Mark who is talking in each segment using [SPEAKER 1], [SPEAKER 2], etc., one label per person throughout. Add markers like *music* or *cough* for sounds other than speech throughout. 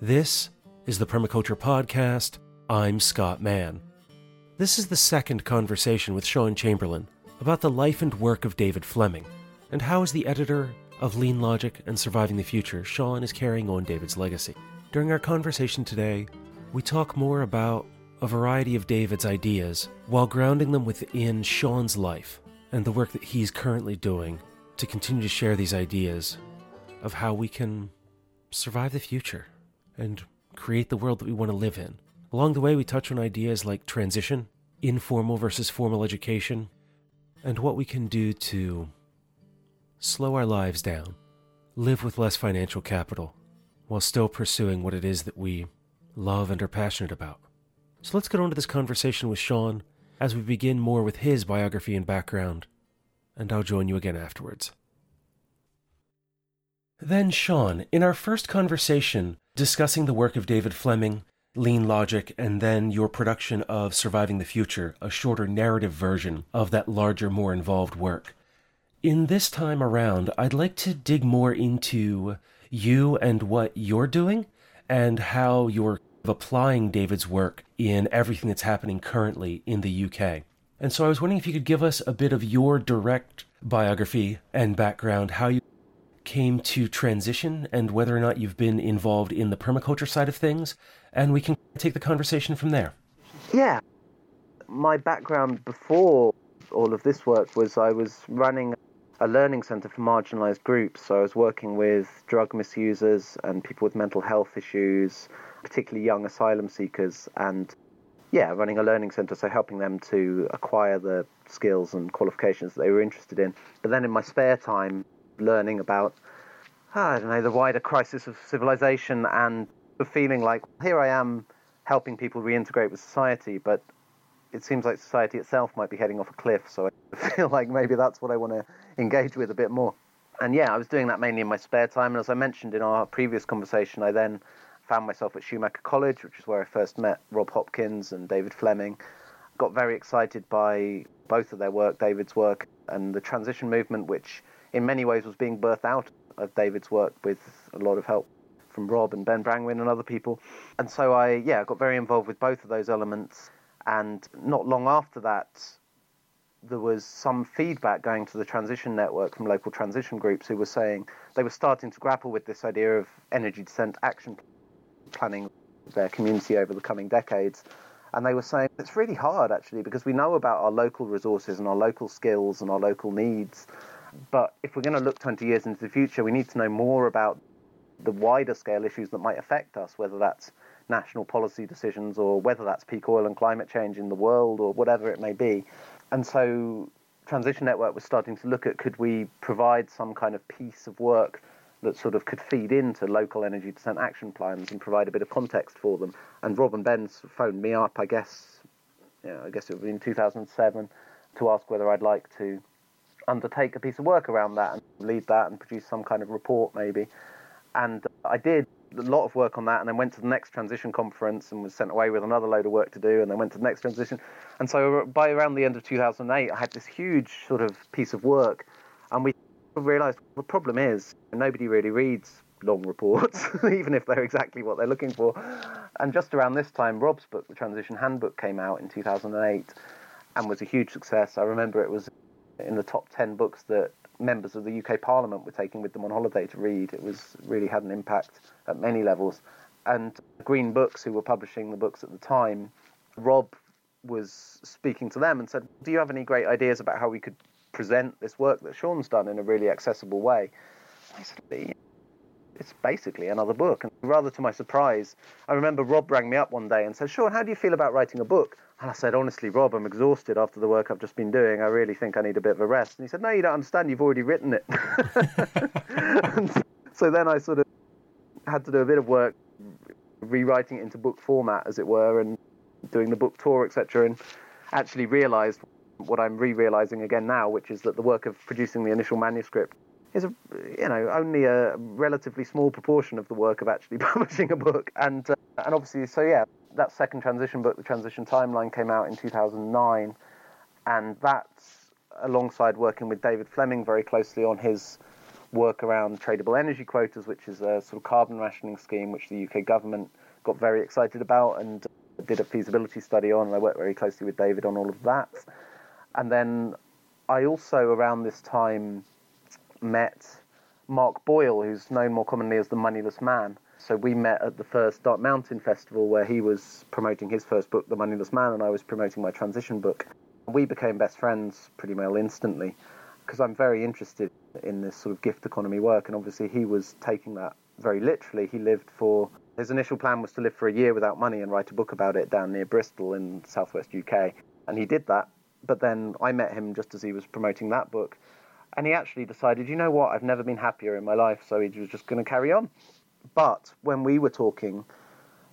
[SPEAKER 1] This is the Permaculture Podcast. I'm Scott Mann. This is the second conversation with Shaun Chamberlin about the life and work of David Fleming, and how, as the editor of Lean Logic and Surviving the Future, Shaun is carrying on David's legacy. During our conversation today, we talk more about a variety of David's ideas while grounding them within Shaun's life and the work that he's currently doing to continue to share these ideas of how we can survive the future and create the world that we want to live in. Along the way, we touch on ideas like transition, informal versus formal education, and what we can do to slow our lives down, live with less financial capital, while still pursuing what it is that we love and are passionate about. So let's get on to this conversation with Shaun as we begin more with his biography and background, and I'll join you again afterwards. Then, Shaun, in our first conversation discussing the work of David Fleming, Lean Logic, and then your production of Surviving the Future, a shorter narrative version of that larger, more involved work. In this time around, I'd like to dig more into you and what you're doing and how you're applying David's work in everything that's happening currently in the UK. And so I was wondering if you could give us a bit of your direct biography and background, how you came to transition and whether or not you've been involved in the permaculture side of things, and we can take the conversation from there.
[SPEAKER 2] Yeah. My background before all of this work was I was running a learning centre for marginalised groups. So I was working with drug misusers and people with mental health issues, particularly young asylum seekers, and yeah, running a learning centre, so helping them to acquire the skills and qualifications that they were interested in. But then in my spare time, learning about, I don't know, the wider crisis of civilization and the feeling like here I am helping people reintegrate with society, but it seems like society itself might be heading off a cliff. So I *laughs* feel like maybe that's what I want to engage with a bit more. And yeah, I was doing that mainly in my spare time. And as I mentioned in our previous conversation, I then found myself at Schumacher College, which is where I first met Rob Hopkins and David Fleming. Got very excited by both of their work, David's work, and the transition movement, which in many ways was being birthed out of David's work with a lot of help from Rob and Ben Brangwyn and other people. And so I, yeah, got very involved with both of those elements. And not long after that, there was some feedback going to the transition network from local transition groups who were saying they were starting to grapple with this idea of energy descent action planning their community over the coming decades. And they were saying it's really hard actually because we know about our local resources and our local skills and our local needs. But if we're going to look 20 years into the future, we need to know more about the wider scale issues that might affect us, whether that's national policy decisions or whether that's peak oil and climate change in the world or whatever it may be. And so Transition Network was starting to look at could we provide some kind of piece of work that sort of could feed into local energy descent action plans and provide a bit of context for them. And Rob and Ben phoned me up, I guess, you know, I guess it would be in 2007, to ask whether I'd like to undertake a piece of work around that and lead that and produce some kind of report maybe. And I did a lot of work on that and then went to the next transition conference and was sent away with another load of work to do and then went to the next transition. And so uh, by around the end of 2008, I had this huge sort of piece of work and we realized the problem is nobody really reads long reports, *laughs* even if they're exactly what they're looking for. And just around this time, Rob's book, The Transition Handbook, came out in 2008 and was a huge success. I remember it was in the top 10 books that members of the UK Parliament were taking with them on holiday to read. It was really had an impact at many levels. And Green Books, who were publishing the books at the time, Rob was speaking to them and said, Do you have any great ideas about how we could present this work that Shaun's done in a really accessible way? I said, it's basically another book. And rather to my surprise, I remember Rob rang me up one day and said, Shaun, how do you feel about writing a book? And I said, honestly, Rob, I'm exhausted after the work I've just been doing. I really think I need a bit of a rest. And he said, no, you don't understand. You've already written it. *laughs* so then I sort of had to do a bit of work rewriting it into book format, as it were, and doing the book tour, etc. And actually realized what I'm re-realizing again now, which is that the work of producing the initial manuscript is a, you know only a relatively small proportion of the work of actually *laughs* publishing a book and uh, and obviously so yeah that second transition book, The Transition Timeline, came out in 2009, and that's alongside working with David Fleming very closely on his work around tradable energy quotas, which is a sort of carbon rationing scheme which the UK government got very excited about and did a feasibility study on. And I worked very closely with David on all of that. And then I also, around this time, met Mark Boyle, who's known more commonly as the Moneyless Man. So we met at the first Dark Mountain Festival where he was promoting his first book, The Moneyless Man, and I was promoting my transition book. We became best friends pretty well instantly because I'm very interested in this sort of gift economy work, and obviously he was taking that very literally. He lived for his initial plan was to live for a year without money and write a book about it down near Bristol in southwest UK, and he did that. But then I met him just as he was promoting that book, and he actually decided, you know what, I've never been happier in my life, so he was just going to carry on. But when we were talking,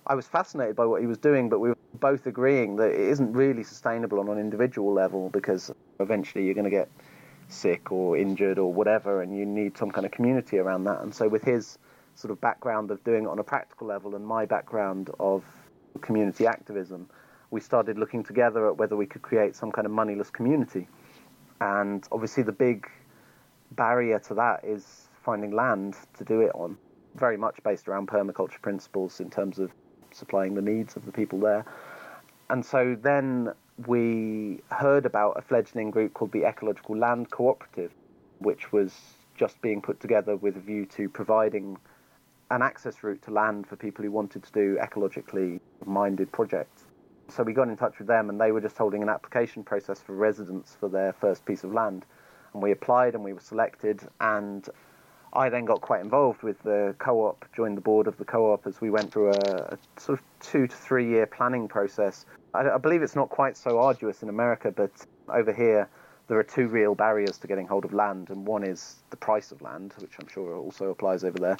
[SPEAKER 2] I was fascinated by what he was doing, but we were both agreeing that it isn't really sustainable on an individual level because eventually you're going to get sick or injured or whatever, and you need some kind of community around that. And so, with his sort of background of doing it on a practical level and my background of community activism, we started looking together at whether we could create some kind of moneyless community. And obviously, the big barrier to that is finding land to do it on, very much based around permaculture principles in terms of supplying the needs of the people there. And so then we heard about a fledgling group called the Ecological Land Cooperative, which was just being put together with a view to providing an access route to land for people who wanted to do ecologically minded projects. So we got in touch with them, and they were just holding an application process for residents for their first piece of land. And we applied and we were selected, and I then got quite involved with the co op, joined the board of the co op as we went through a, a sort of two to three year planning process. I, I, believe it's not quite so arduous in America, but over here there are two real barriers to getting hold of land, and one is the price of land, which I'm sure also applies over there,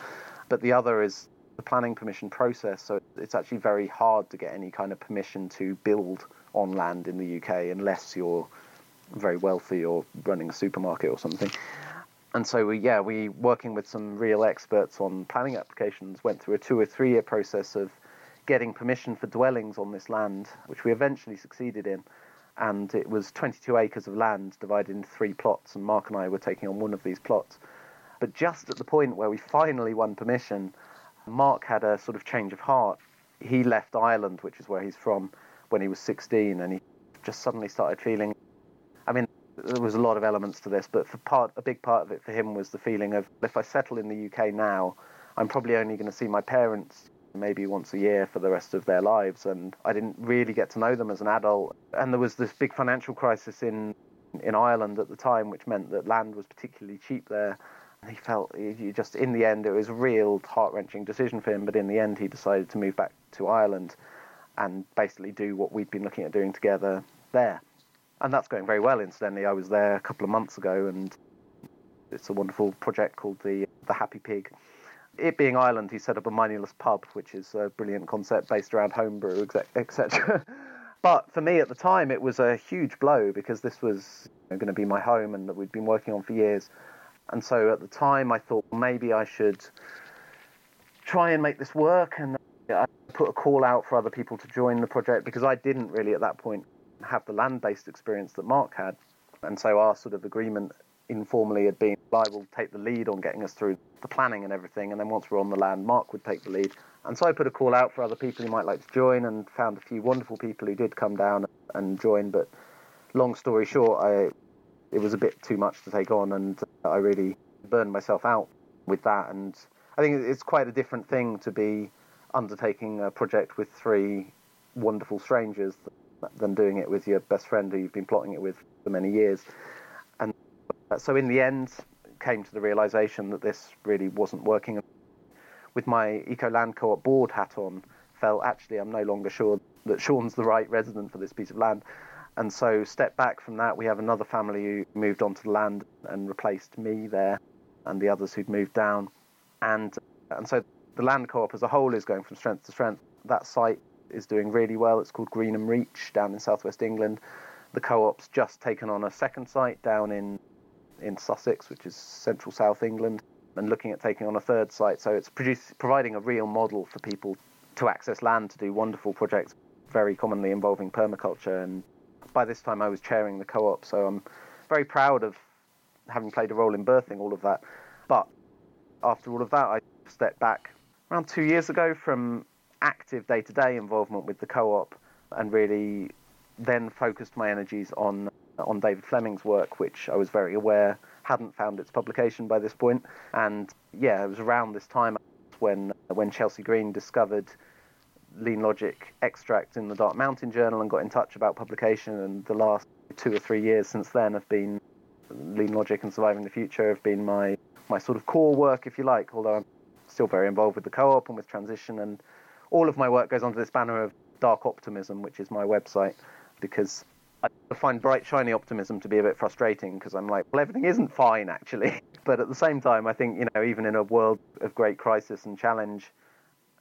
[SPEAKER 2] but the other is the planning permission process. So it's actually very hard to get any kind of permission to build on land in the UK unless you're very wealthy or running a supermarket or something and so we, yeah, we working with some real experts on planning applications went through a two or three year process of getting permission for dwellings on this land, which we eventually succeeded in. And it was 22 acres of land divided into three plots, and Mark and I were taking on one of these plots. But just at the point where we finally won permission, Mark had a sort of change of heart. He left Ireland, which is where he's from, when he was 16, and he just suddenly started feeling. There was a lot of elements to this, but for part a big part of it for him was the feeling of if I settle in the UK now, I'm probably only going to see my parents maybe once a year for the rest of their lives, and I didn't really get to know them as an adult. And there was this big financial crisis in in Ireland at the time, which meant that land was particularly cheap there. And he felt he just in the end it was a real heart wrenching decision for him, but in the end he decided to move back to Ireland and basically do what we'd been looking at doing together there and that's going very well. Incidentally, I was there a couple of months ago, and it's a wonderful project called the the Happy Pig. It being Ireland, he set up a moneyless pub, which is a brilliant concept based around homebrew, etc. *laughs* but for me at the time, it was a huge blow because this was going to be my home and that we'd been working on for years. And so at the time, I thought maybe I should try and make this work. And I put a call out for other people to join the project because I didn't really at that point have the land based experience that Mark had. And so our sort of agreement informally had been I will take the lead on getting us through the planning and everything, and then once we're on the land, Mark would take the lead. And so I put a call out for other people who might like to join, and found a few wonderful people who did come down and join. But long story short, I it was a bit too much to take on, and uh, I really burned myself out with that. And I think it's quite a different thing to be undertaking a project with three wonderful strangers than doing it with your best friend who you've been plotting it with for many years. And so in the end, came to the realization that this really wasn't working. With my Eco Land Co-op board hat on, felt actually I'm no longer sure that Shaun's the right resident for this piece of land. And so step back from that, we have another family who moved onto the land and replaced me there, and the others who'd moved down. And and so the land co-op as a whole is going from strength to strength. That site is doing really well. It's called Greenham Reach down in southwest England. The co-op's just taken on a second site down in in Sussex, which is central South England, and looking at taking on a third site. So it's produce, providing a real model for people to access land to do wonderful projects, very commonly involving permaculture. And by this time, I was chairing the co-op, so I'm very proud of having played a role in birthing all of that. But after all of that, I stepped back around two years ago from active day to day involvement with the co op and really then focused my energies on on David Fleming's work, which I was very aware hadn't found its publication by this point. And yeah, it was around this time when when Chelsea Green discovered Lean Logic extract in the Dark Mountain Journal and got in touch about publication. And the last two or three years since then have been Lean Logic and Surviving the Future have been my my sort of core work, if you like. Although I'm still very involved with the co-op and with transition, and all of my work goes under this banner of Dark Optimism, which is my website, because I find bright, shiny optimism to be a bit frustrating because I'm like, well, everything isn't fine actually. *laughs* But at the same time, I think you know, even in a world of great crisis and challenge,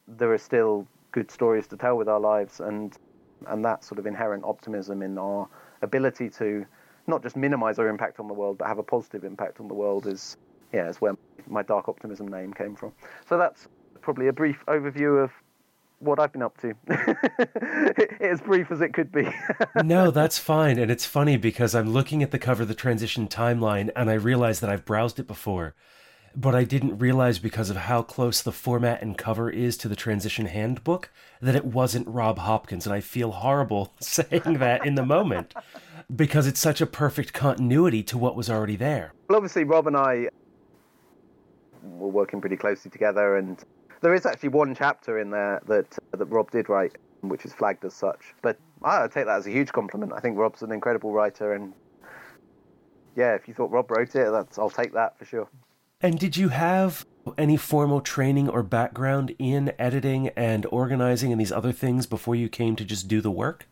[SPEAKER 2] there are still good stories to tell with our lives, and and that sort of inherent optimism in our ability to not just minimize our impact on the world, but have a positive impact on the world is yeah, is where my dark optimism name came from. So that's probably a brief overview of what I've been up to. *laughs* as brief as it could be. *laughs*
[SPEAKER 1] no, that's fine. And it's funny because I'm looking at the cover of the transition timeline and I realize that I've browsed it before. But I didn't realize because of how close the format and cover is to the transition handbook that it wasn't Rob Hopkins. And I feel horrible *laughs* saying that in the moment because it's such a perfect continuity to what was already there.
[SPEAKER 2] Well, obviously, Rob and I were working pretty closely together, and there is actually one chapter in there that uh, that Rob did write, which is flagged as such. But I take that as a huge compliment. I think Rob's an incredible writer, and yeah, if you thought Rob wrote it, that's I'll take that for sure.
[SPEAKER 1] And did you have any formal training or background in editing and organizing and these other things before you came to just do the work?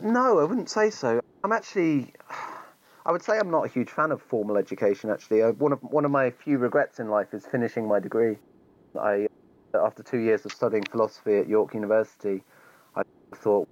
[SPEAKER 2] No, I wouldn't say so. I'm actually *sighs* I would say I'm not a huge fan of formal education. Actually, uh, one of one of my few regrets in life is finishing my degree. I, after two years of studying philosophy at York University, I thought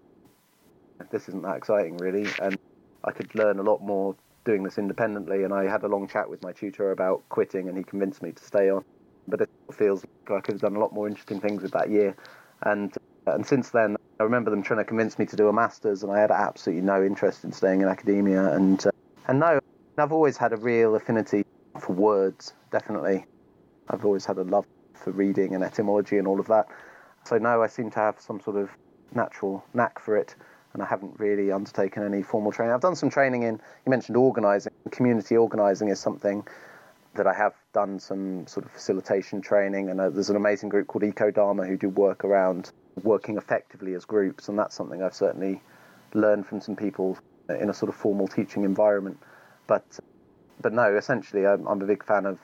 [SPEAKER 2] this isn't that exciting really, and I could learn a lot more doing this independently. And I had a long chat with my tutor about quitting, and he convinced me to stay on. But it feels like I could have done a lot more interesting things with that year. And and since then, I remember them trying to convince me to do a master's, and I had absolutely no interest in staying in academia. And uh, and no, I've always had a real affinity for words, definitely. I've always had a love for reading and etymology and all of that. So no, I seem to have some sort of natural knack for it, and I haven't really undertaken any formal training. I've done some training in, you mentioned organising, community organising is something that I have done some sort of facilitation training, and uh, there's an amazing group called Eco Dharma who do work around working effectively as groups, and that's something I've certainly learned from some people in a sort of formal teaching environment. But but no, essentially, I'm, I'm a big fan of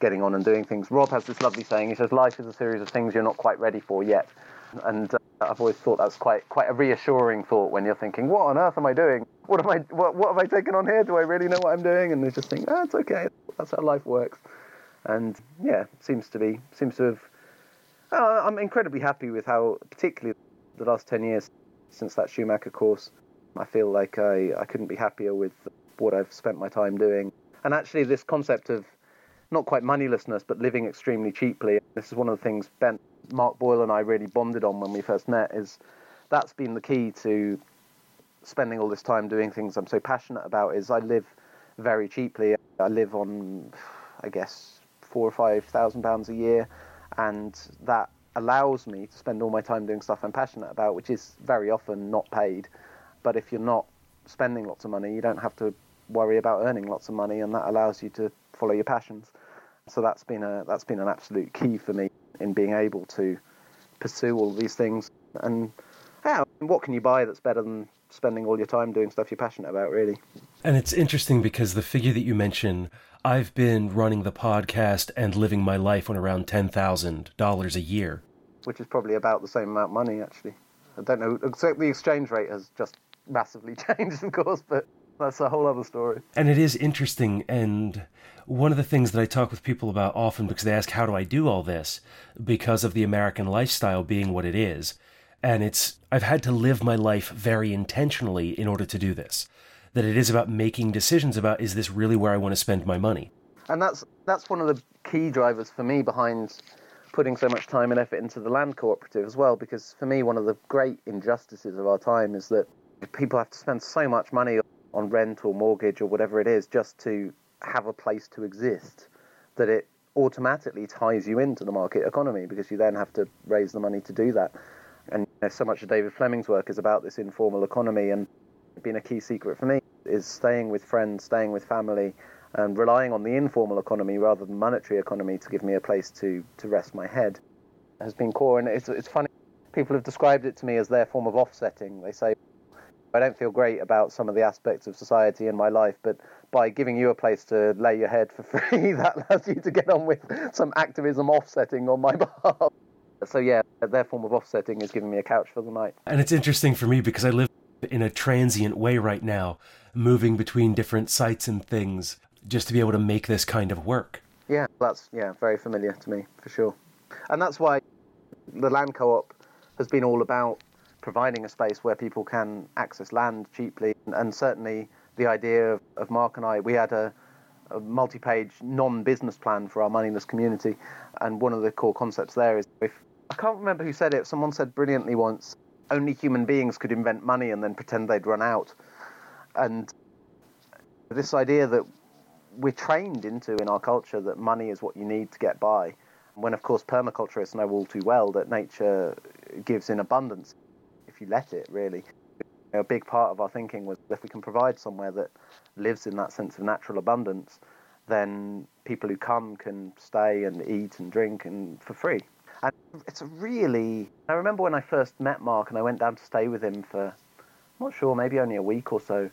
[SPEAKER 2] getting on and doing things. Rob has this lovely saying. He says, "Life is a series of things you're not quite ready for yet," and uh, I've always thought that's quite quite a reassuring thought when you're thinking, "What on earth am I doing? What am I what, what have I taken on here? Do I really know what I'm doing?" And they just think, "Ah, it's okay. That's how life works." And yeah, seems to be seems to have. Uh, I'm incredibly happy with how, particularly the last ten years since that Schumacher course, I feel like I, I couldn't be happier with what I've spent my time doing. And actually, this concept of not quite moneylessness, but living extremely cheaply. This is one of the things Ben, Mark Boyle, and I really bonded on when we first met. Is that's been the key to spending all this time doing things I'm so passionate about. Is I live very cheaply. I live on, I guess, four or five thousand pounds a year, and that allows me to spend all my time doing stuff I'm passionate about, which is very often not paid. But if you're not spending lots of money, you don't have to worry about earning lots of money, and that allows you to follow your passions. So that's been a that's been an absolute key for me in being able to pursue all these things. And yeah, what can you buy that's better than spending all your time doing stuff you're passionate about, really?
[SPEAKER 1] And it's interesting because the figure that you mention, I've been running the podcast and living my life on around ten thousand dollars a year,
[SPEAKER 2] which is probably about the same amount of money, actually. I don't know. Except the exchange rate has just massively *laughs* changed, of course, but that's a whole other story.
[SPEAKER 1] And it is interesting. And one of the things that I talk with people about often because they ask, How do I do all this? Because of the American lifestyle being what it is. And it's, I've had to live my life very intentionally in order to do this. That it is about making decisions about, is this really where I want to spend my money?
[SPEAKER 2] And that's, that's one of the key drivers for me behind putting so much time and effort into the land cooperative as well, because for me, one of the great injustices of our time is that people have to spend so much money on rent or mortgage or whatever it is just to have a place to exist that it automatically ties you into the market economy because you then have to raise the money to do that. And you know, so much of David Fleming's work is about this informal economy, and been a key secret for me is staying with friends, staying with family, and relying on the informal economy rather than monetary economy to give me a place to, to rest my head has been core. And it's, it's funny, people have described it to me as their form of offsetting. They say, I don't feel great about some of the aspects of society in my life, but by giving you a place to lay your head for *laughs* free, that allows you to get on with some activism offsetting on my *laughs* behalf. So, yeah, their form of offsetting is giving me a couch for the night.
[SPEAKER 1] And it's interesting for me because I live in a transient way right now, moving between different sites and things just to be able to make this kind of work.
[SPEAKER 2] Yeah, that's yeah, very familiar to me for sure. And that's why the land co-op has been all about providing a space where people can access land cheaply. And certainly the idea of, of Mark and I we had a, a multi-page non-business plan for our moneyless community. And one of the core concepts there is if I can't remember who said it someone said brilliantly once only human beings could invent money and then pretend they'd run out. And this idea that we're trained into in our culture that money is what you need to get by. When, of course, permaculturists know all too well that nature gives in abundance if you let it, really. A big part of our thinking was if we can provide somewhere that lives in that sense of natural abundance, then people who come can stay and eat and drink and for free. And it's a really. I remember when I first met Mark and I went down to stay with him for, I'm not sure, maybe only a week or so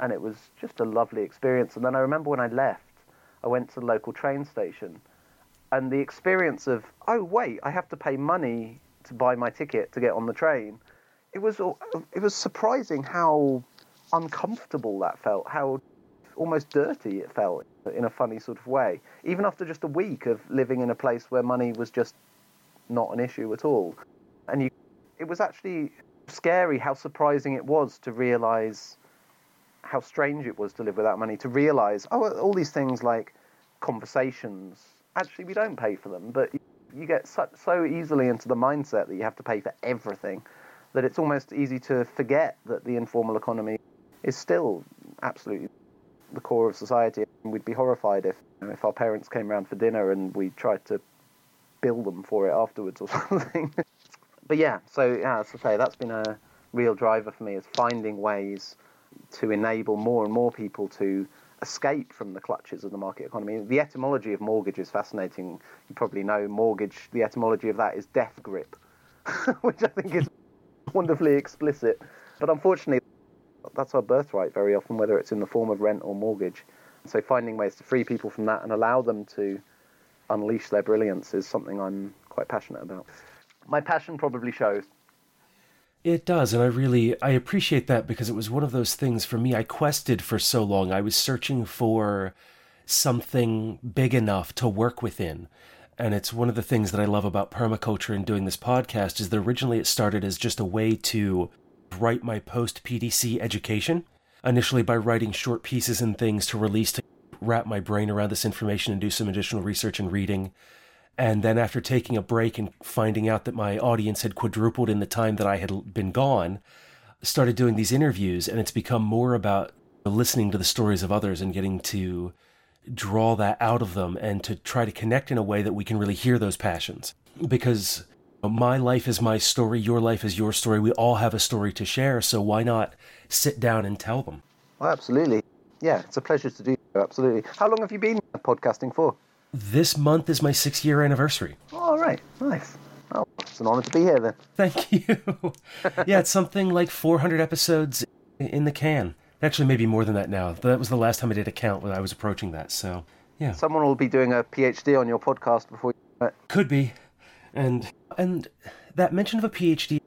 [SPEAKER 2] and it was just a lovely experience. And then I remember when I left, I went to the local train station, and the experience of oh wait, I have to pay money to buy my ticket to get on the train. It was it was surprising how uncomfortable that felt, how almost dirty it felt in a funny sort of way. Even after just a week of living in a place where money was just not an issue at all, and you, it was actually scary how surprising it was to realize how strange it was to live without money, to realize, oh, all these things like conversations, actually, we don't pay for them, but you get so, so easily into the mindset that you have to pay for everything that it's almost easy to forget that the informal economy is still absolutely the core of society. And we'd be horrified if, you know, if our parents came around for dinner and we tried to bill them for it afterwards or *laughs* something. but yeah, so yeah, as I say, that's been a real driver for me is finding ways to enable more and more people to escape from the clutches of the market economy. The etymology of mortgage is fascinating. You probably know mortgage, the etymology of that is death grip, *laughs* which I think is *laughs* wonderfully explicit. But unfortunately, that's our birthright very often, whether it's in the form of rent or mortgage. So finding ways to free people from that and allow them to unleash their brilliance is something I'm quite passionate about. My passion probably shows.
[SPEAKER 1] It does, and I really I appreciate that because it was one of those things for me. I quested for so long. I was searching for something big enough to work within. And it's one of the things that I love about permaculture and doing this podcast is that originally it started as just a way to write my post PDC education, initially by writing short pieces and things to release to wrap my brain around this information and do some additional research and reading. And then after taking a break and finding out that my audience had quadrupled in the time that I had been gone, started doing these interviews and it's become more about listening to the stories of others and getting to draw that out of them and to try to connect in a way that we can really hear those passions. Because my life is my story, your life is your story. We all have a story to share, so why not sit down and tell them?
[SPEAKER 2] Well, absolutely. Yeah, it's a pleasure to do. Absolutely. How long have you been podcasting for?
[SPEAKER 1] This month is my six year anniversary.
[SPEAKER 2] All right, nice. Oh, it's an honor to be here then.
[SPEAKER 1] Thank you. *laughs* yeah, it's something like 400 episodes in the can. Actually, maybe more than that now. That was the last time I did a count when I was approaching that. So, yeah.
[SPEAKER 2] Someone will be doing a PhD on your podcast before you.
[SPEAKER 1] Could be, and and that mention of a PhD,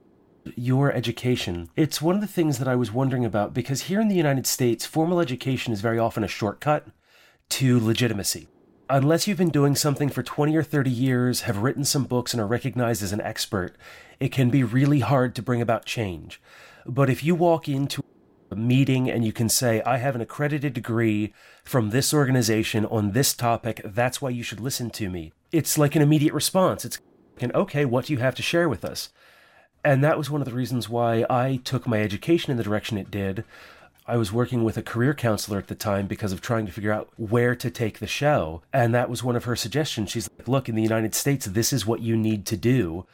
[SPEAKER 1] your education. It's one of the things that I was wondering about because here in the United States, formal education is very often a shortcut to legitimacy unless you've been doing something for 20 or 30 years, have written some books, and are recognized as an expert, it can be really hard to bring about change. But if you walk into a meeting and you can say, I have an accredited degree from this organization on this topic, that's why you should listen to me. It's like an immediate response. It's an, okay, what do you have to share with us? And that was one of the reasons why I took my education in the direction it did. I was working with a career counselor at the time because of trying to figure out where to take the show. And that was one of her suggestions. She's like, look, in the United States, this is what you need to do.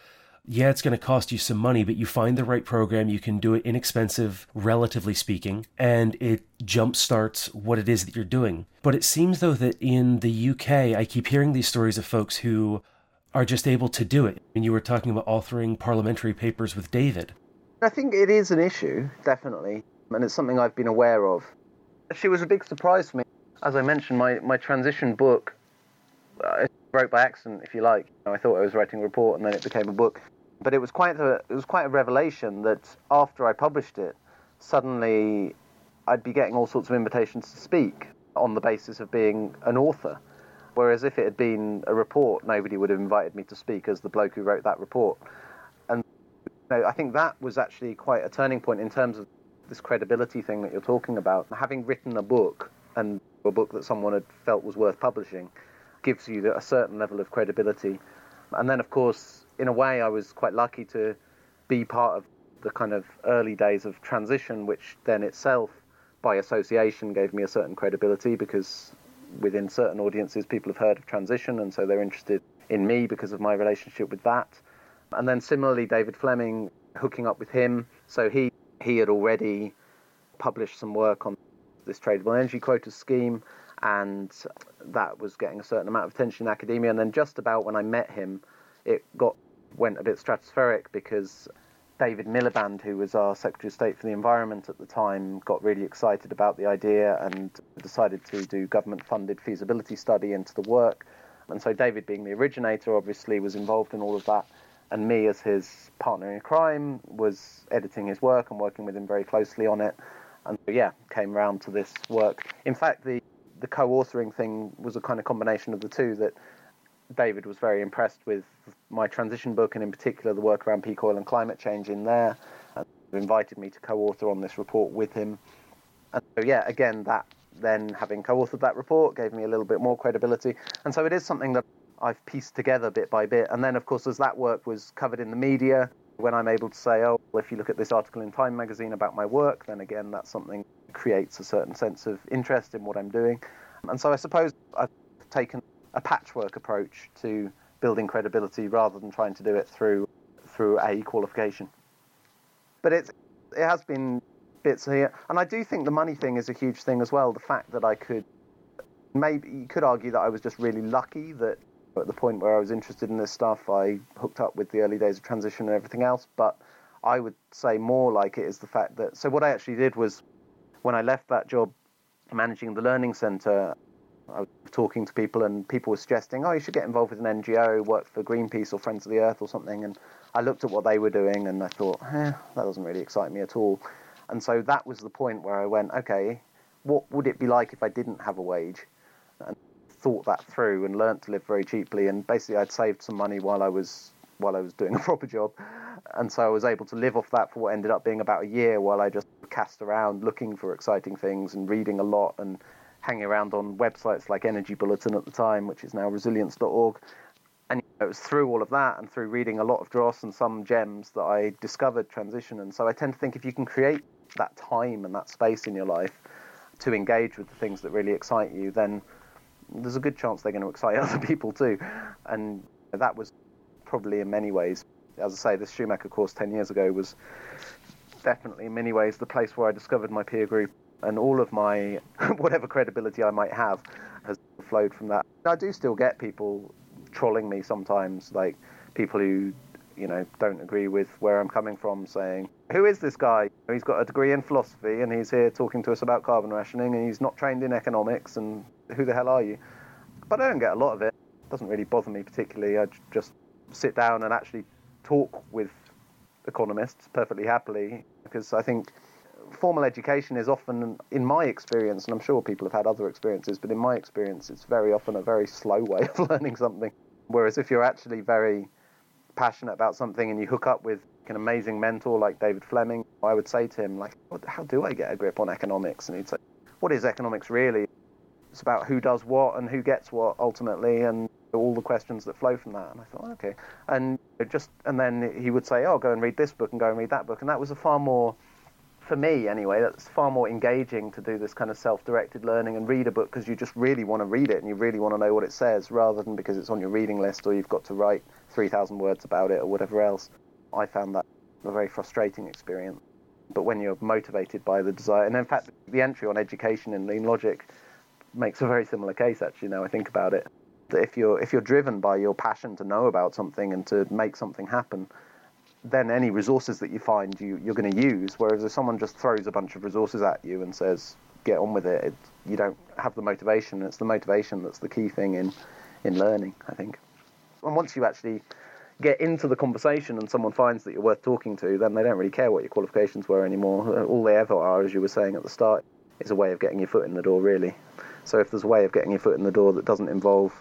[SPEAKER 1] Yeah, it's going to cost you some money, but you find the right program, you can do it inexpensive, relatively speaking, and it jumpstarts what it is that you're doing. But it seems, though, that in the UK, I keep hearing these stories of folks who are just able to do it. And you were talking about authoring parliamentary papers with David.
[SPEAKER 2] I think it is an issue, definitely, and it's something I've been aware of. She was a big surprise for me. As I mentioned, my, my transition book, I wrote by accident, if you like. I thought I was writing a report, and then it became a book. But it was quite a, it was quite a revelation that after I published it, suddenly I'd be getting all sorts of invitations to speak on the basis of being an author. Whereas if it had been a report, nobody would have invited me to speak as the bloke who wrote that report. And you know, I think that was actually quite a turning point in terms of this credibility thing that you're talking about. Having written a book and a book that someone had felt was worth publishing gives you a certain level of credibility. And then, of course, in a way, I was quite lucky to be part of the kind of early days of transition, which then itself, by association, gave me a certain credibility because within certain audiences, people have heard of transition, and so they're interested in me because of my relationship with that. And then similarly, David Fleming, hooking up with him, so he he had already published some work on this tradable energy quota scheme, and that was getting a certain amount of attention in academia. And then just about when I met him, it got went a bit stratospheric because David Miliband, who was our Secretary of State for the Environment at the time, got really excited about the idea and decided to do government funded feasibility study into the work. And so, David, being the originator, obviously was involved in all of that. And me, as his partner in crime, was editing his work and working with him very closely on it. And yeah, came around to this work. In fact, the, the co authoring thing was a kind of combination of the two that David was very impressed with my transition book and in particular the work around peak oil and climate change in there. And invited me to co-author on this report with him. And so yeah, again that then having co-authored that report gave me a little bit more credibility. And so it is something that I've pieced together bit by bit. And then of course as that work was covered in the media, when I'm able to say, oh, if you look at this article in Time magazine about my work, then again that's something that creates a certain sense of interest in what I'm doing. And so I suppose I've taken a patchwork approach to building credibility rather than trying to do it through through a qualification. But it's it has been bits here, and I do think the money thing is a huge thing as well. The fact that I could maybe you could argue that I was just really lucky that at the point where I was interested in this stuff, I hooked up with the early days of transition and everything else. But I would say more like it is the fact that so what I actually did was when I left that job managing the learning center I was talking to people, and people were suggesting, "Oh, you should get involved with an NGO, work for Greenpeace or Friends of the Earth or something." And I looked at what they were doing, and I thought, eh, "That doesn't really excite me at all." And so that was the point where I went, "Okay, what would it be like if I didn't have a wage?" Thought that through and learnt to live very cheaply. And basically, I'd saved some money while I was while I was doing *laughs* a proper job, and so I was able to live off that for what ended up being about a year while I just cast around looking for exciting things and reading a lot and hanging around on websites like Energy Bulletin at the time, which is now resilience.org. And you know, it was through all of that and through reading a lot of Dross and some gems that I discovered transition. And so I tend to think if you can create that time and that space in your life to engage with the things that really excite you, then there's a good chance they're going to excite *laughs* other people too. And that was probably in many ways, as I say, this Schumacher course 10 years ago was definitely in many ways the place where I discovered my peer group and all of my *laughs* whatever credibility I might have has flowed from that. I do still get people trolling me sometimes, like people who you know don't agree with where I'm coming from, saying, "Who is this guy? He's got a degree in philosophy and he's here talking to us about carbon rationing, and he's not trained in economics, and who the hell are you?" But I don't get a lot of it. It doesn't really bother me particularly. I just sit down and actually talk with economists perfectly happily because I think formal education is often, in my experience, and I'm sure people have had other experiences, but in my experience, it's very often a very slow *laughs* way of learning something. Whereas if you're actually very passionate about something and you hook up with an amazing mentor like David Fleming, I would say to him, like, how do I get a grip on economics? And he'd say, what is economics really? It's about who does what and who gets what ultimately, and all the questions that flow from that. And I thought, oh, okay. And just, and then he would say, oh, go and read this book and go and read that book. And that was a far more for me anyway, that's far more engaging to do this kind of self-directed learning and read a book because you just really want to read it and you really want to know what it says rather than because it's on your reading list or you've got to write 3,000 words about it or whatever else. I found that a very frustrating experience. But when you're motivated by the desire, and in fact, the entry on education in Lean Logic makes a very similar case actually. Now I think about it, if you're if you're driven by your passion to know about something and to make something happen, then any resources that you find you, you're going to use. Whereas if someone just throws a bunch of resources at you and says, get on with it, it you don't have the motivation. It's the motivation that's the key thing in, in learning, I think. And once you actually get into the conversation and someone finds that you're worth talking to, then they don't really care what your qualifications were anymore. All they ever are, as you were saying at the start, is a way of getting your foot in the door, really. So if there's a way of getting your foot in the door that doesn't involve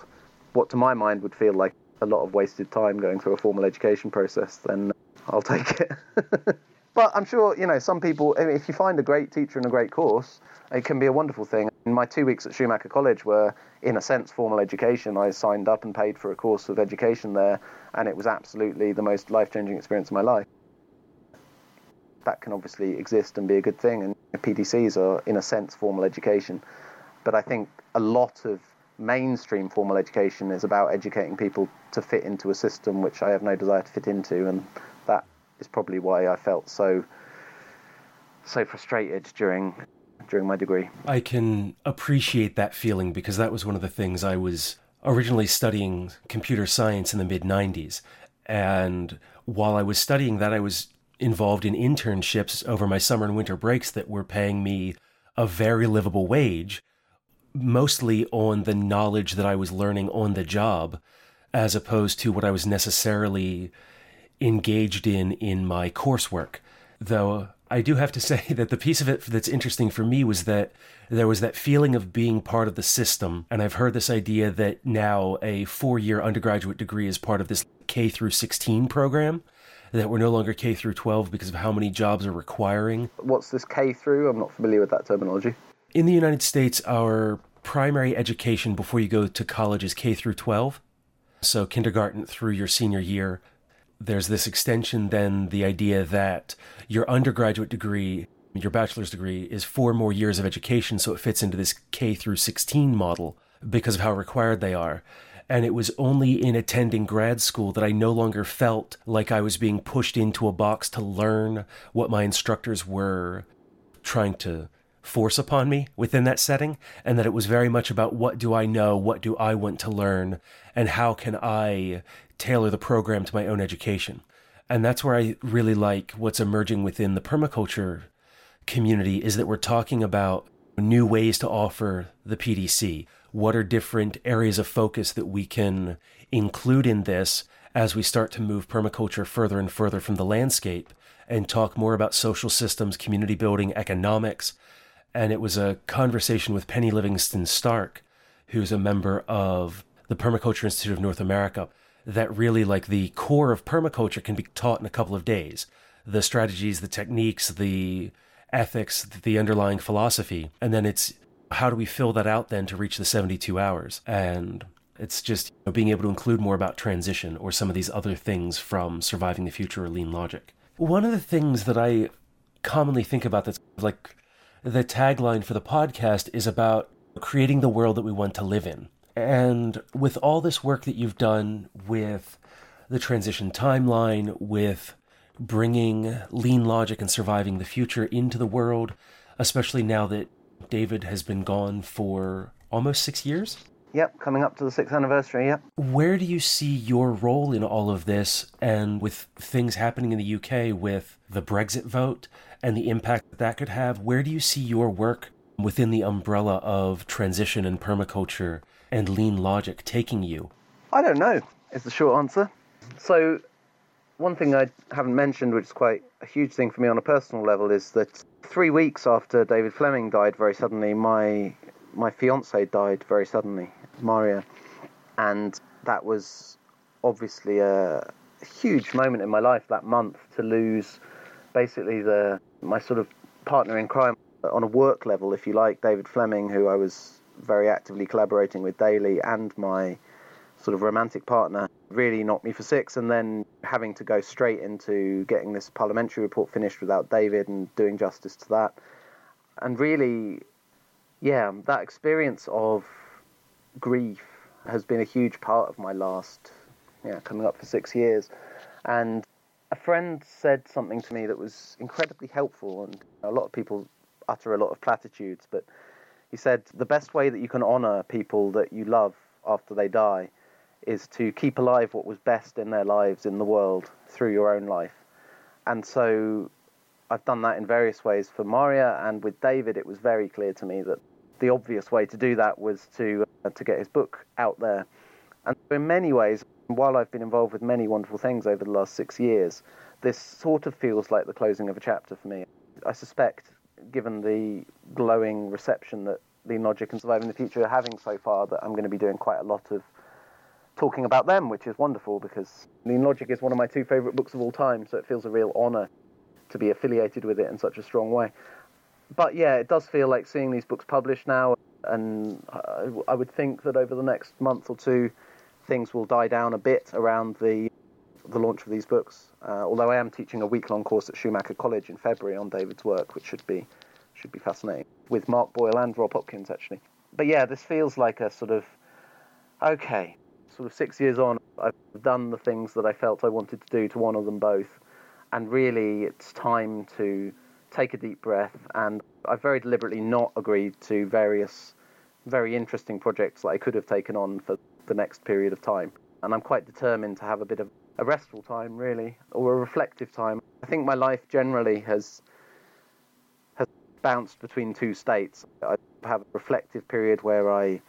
[SPEAKER 2] what to my mind would feel like a lot of wasted time going through a formal education process, then I'll take it. *laughs* but I'm sure, you know, some people, if you find a great teacher and a great course, it can be a wonderful thing. My two weeks at Schumacher College were, in a sense, formal education. I signed up and paid for a course of education there, and it was absolutely the most life changing experience of my life. That can obviously exist and be a good thing, and PDCs are, in a sense, formal education. But I think a lot of mainstream formal education is about educating people to fit into a system which I have no desire to fit into, and that is probably why I felt so so frustrated during during my degree.
[SPEAKER 1] I can appreciate that feeling because that was one of the things I was originally studying computer science in the mid 90s and while I was studying that I was involved in internships over my summer and winter breaks that were paying me a very livable wage mostly on the knowledge that I was learning on the job as opposed to what I was necessarily engaged in in my coursework. Though I do have to *laughs* say that the piece of it that's interesting for me was that there was that feeling of being part of the system. And I've heard this idea that now a four year undergraduate degree is part of this K through 16 program. That we're no longer K through 12 because of how many jobs are requiring.
[SPEAKER 2] What's this K through? I'm not familiar with that terminology.
[SPEAKER 1] In the United States, our primary education before you go to college is K through 12. So, kindergarten through your senior year, there's this extension, then the idea that your undergraduate degree, your bachelor's degree, is four more years of education, so it fits into this K through 16 model because of how required they are. And it was only in attending grad school that I no longer felt like I was being pushed into a box to learn what my instructors were trying to force upon me within that setting, and that it was very much about what do I know, what do I want to learn, and how can I tailor the program to my own education. And that's where I really like what's emerging within the permaculture community is that we're talking about new ways to offer the PDC. What are different areas of focus that we can include in this as we start to move permaculture further and further from the landscape and talk more about social systems, community building, economics. And it was a conversation with Penny Livingston Stark, who's a member of the Permaculture Institute of North America, that really like the core of permaculture can be taught in a couple of days. The strategies, the techniques, the ethics, the underlying philosophy. And then it's how do we fill that out then to reach the 72 hours? And it's just you know, being able to include more about transition or some of these other things from surviving the future or lean logic. One of the things that I commonly think about that's like the tagline for the podcast is about creating the world that we want to live in. And with all this work that you've done with the transition timeline, with bringing lean logic and surviving the future into the world, especially now that David has been gone for almost six years?
[SPEAKER 2] Yep, coming up to the sixth anniversary, yep.
[SPEAKER 1] Where do you see your role in all of this and with things happening in the UK with the Brexit vote and the impact that, that could have? Where do you see your work within the umbrella of transition and permaculture and lean logic taking you?
[SPEAKER 2] I don't know, is the short answer. So, one thing I haven't mentioned, which is quite a huge thing for me on a personal level, is that three weeks after David Fleming died very suddenly, my my fiance died very suddenly, Maria, and that was obviously a huge moment in my life that month to lose basically the my sort of partner in crime on a work level, if you like, David Fleming, who I was very actively collaborating with daily, and my sort of romantic partner. really knocked me for six. And then having to go straight into getting this parliamentary report finished without David and doing justice to that. And really, yeah, that experience of grief has been a huge part of my last, yeah, coming up for six years. And a friend said something to me that was incredibly helpful, and a lot of people utter a lot of platitudes, but he said the best way that you can honor people that you love after they die is to keep alive what was best in their lives in the world through your own life. And so I've done that in various ways for Maria and with David it was very clear to me that the obvious way to do that was to uh, to get his book out there. And in many ways while I've been involved with many wonderful things over the last 6 years, this sort of feels like the closing of a chapter for me. I suspect given the glowing reception that the Logic and Surviving the Future are having so far that I'm going to be doing quite a lot of talking about them, which is wonderful because Lean Logic is one of my two favourite books of all time, so it feels a real honour to be affiliated with it in such a strong way. But yeah, it does feel like seeing these books published now, and I would think that over the next month or two, things will die down a bit around the the launch of these books. Uh, although I am teaching a week-long course at Schumacher College in February on David's work, which should be should be fascinating with Mark Boyle and Rob Hopkins actually. But yeah, this feels like a sort of okay, sort of six years on, I've done the things that I felt I wanted to do to honour them both, and really it's time to take a deep breath. And I've very deliberately not agreed to various very interesting projects that I could have taken on for the next period of time. And I'm quite determined to have a bit of a restful time, really, or a reflective time. I think my life generally has has bounced between two states. I have a reflective period where I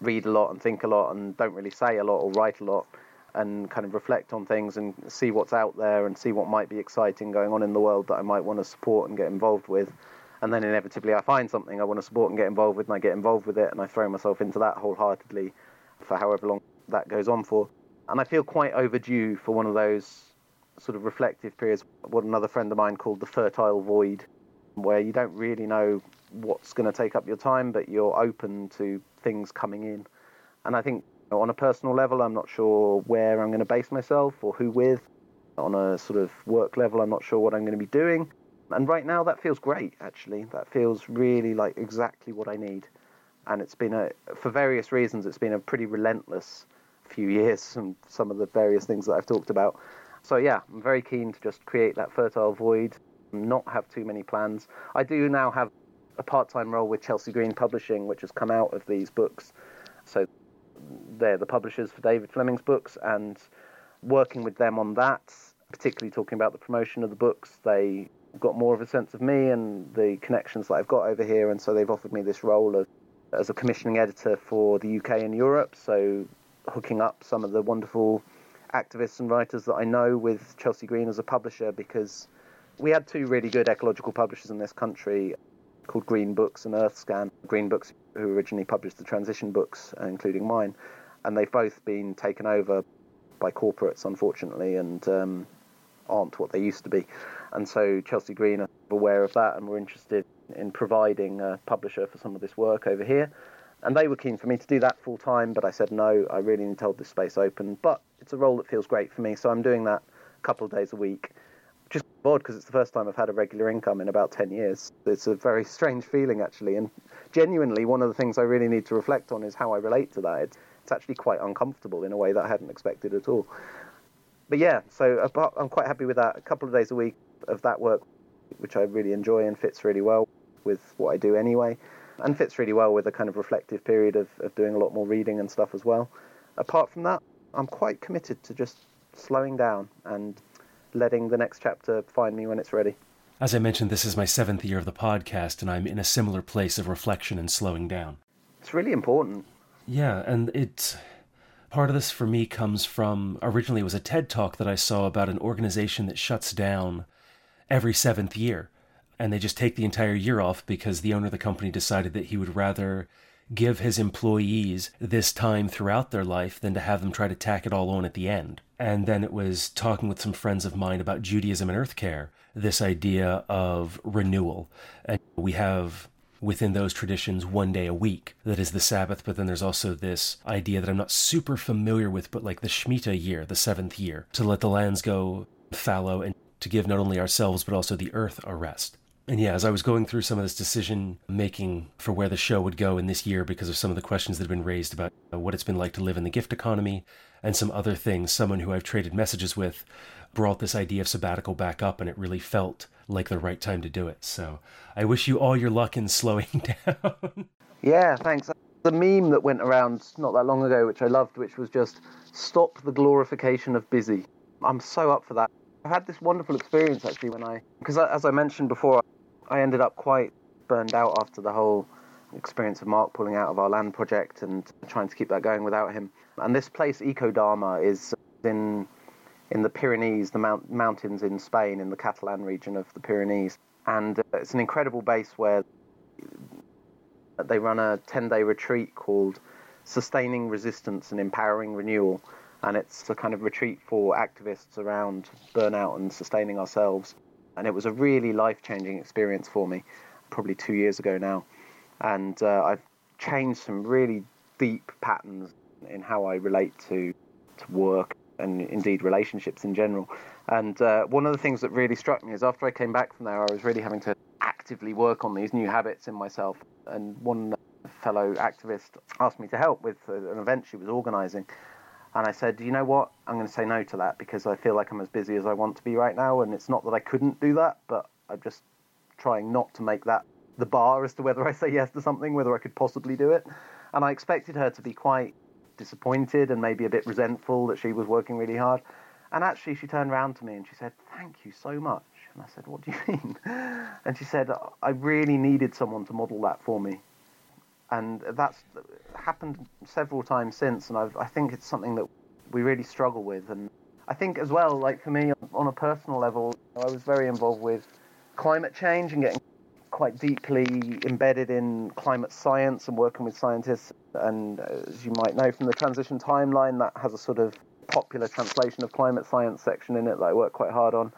[SPEAKER 2] read a lot and think a lot and don't really say a lot or write a lot and kind of reflect on things and see what's out there and see what might be exciting going on in the world that I might want to support and get involved with. And then inevitably I find something I want to support and get involved with and I get involved with it and I throw myself into that wholeheartedly for however long that goes on for. And I feel quite overdue for one of those sort of reflective periods, what another friend of mine called the fertile void, where you don't really know what's going to take up your time, but you're open to things coming in. And I think on a personal level, I'm not sure where I'm going to base myself or who with. On a sort of work level, I'm not sure what I'm going to be doing. And right now, that feels great, actually. That feels really like exactly what I need. And it's been a, for various reasons, it's been a pretty relentless few years *laughs* and some of the various things that I've talked about. So, yeah, I'm very keen to just create that fertile void, not have too many plans. I do now have a part-time role with Chelsea Green Publishing, which has come out of these books. So they're the publishers for David Fleming's books, and working with them on that, particularly talking about the promotion of the books, they got more of a sense of me and the connections that I've got over here, and so they've offered me this role of as a commissioning editor for the UK and Europe. So hooking up some of the wonderful activists and writers that I know with Chelsea Green as a publisher because we had two really good ecological publishers in this country called Green Books and Earthscan. Green Books, who originally published the transition books, including mine, and they've both been taken over by corporates, unfortunately, and um, aren't what they used to be. And so Chelsea Green are aware of that and were interested in providing a publisher for some of this work over here. And they were keen for me to do that full time, but I said no, I really need to hold this space open. But it's a role that feels great for me, so I'm doing that a couple of days a week just bored because it's the first time I've had a regular income in about 10 years. It's a very strange feeling, actually. And genuinely, one of the things I really need to reflect on is how I relate to that. It's, it's actually quite uncomfortable in a way that I hadn't expected at all. But yeah, so I'm quite happy with that. A couple of days a week of that work, which I really enjoy and fits really well with what I do anyway, and fits really well with a kind of reflective period of, of doing a lot more reading and stuff as well. Apart from that, I'm quite committed to just slowing down and letting the next chapter find me when it's ready.
[SPEAKER 1] As I mentioned, this is my seventh year of the podcast, and I'm in a similar place of reflection and slowing down.
[SPEAKER 2] It's really important.
[SPEAKER 1] Yeah, and it's part of this for me comes from originally it was a TED talk that I saw about an organization that shuts down every seventh year. And they just take the entire year off because the owner of the company decided that he would rather give his employees this time throughout their life than to have them try to tack it all on at the end. And then it was talking with some friends of mine about Judaism and earth care, this idea of renewal. And we have within those traditions one day a week that is the Sabbath, but then there's also this idea that I'm not super familiar with, but like the Shemitah year, the seventh year, to let the lands go fallow and to give not only ourselves but also the earth a rest. And yeah, as I was going through some of this decision making for where the show would go in this year because of some of the questions that have been raised about uh, what it's been like to live in the gift economy and some other things, someone who I've traded messages with brought this idea of sabbatical back up, and it really felt like the right time to do it. So I wish you all your luck in *laughs* slowing *laughs* down.
[SPEAKER 2] yeah, thanks. The meme that went around not that long ago, which I loved, which was just stop the glorification of busy. I'm so up for that. I had this wonderful experience actually when I, because as I mentioned before, I ended up quite burned out after the whole experience of Mark pulling out of our land project and trying to keep that going without him. And this place, Ecodharma, is in in the Pyrenees, the mount, mountains in Spain, in the Catalan region of the Pyrenees. And uh, it's an incredible base where they run a 10 day retreat called Sustaining Resistance and Empowering Renewal. And it's a kind of retreat for activists around burnout and sustaining ourselves. And it was a really life changing experience for me, probably two years ago now. And uh, I've changed some really deep patterns in how I relate to, to work and indeed relationships in general. And uh, one of the things that really struck me is after I came back from there, I was really having to actively work on these new habits in myself. And one fellow activist asked me to help with an event she was organising. And I said, you know what? I'm going to say no to that because I feel like I'm as busy as I want to be right now. And it's not that I couldn't do that, but I'm just trying not to make that the bar as to whether I say yes to something, whether I could possibly do it. And I expected her to be quite disappointed and maybe a bit resentful that she was working really hard. And actually, she turned around to me and she said, Thank you so much. And I said, What do you *laughs* mean? And she said, I really needed someone to model that for me. And that's happened several times since. And I've, I think it's something that we really struggle with. And I think as well, like for me, on a personal level, I was very involved with climate change and getting quite deeply embedded in climate science and working with scientists. And as you might know from the transition timeline, that has a sort of popular translation of climate science section in it that I work quite hard on.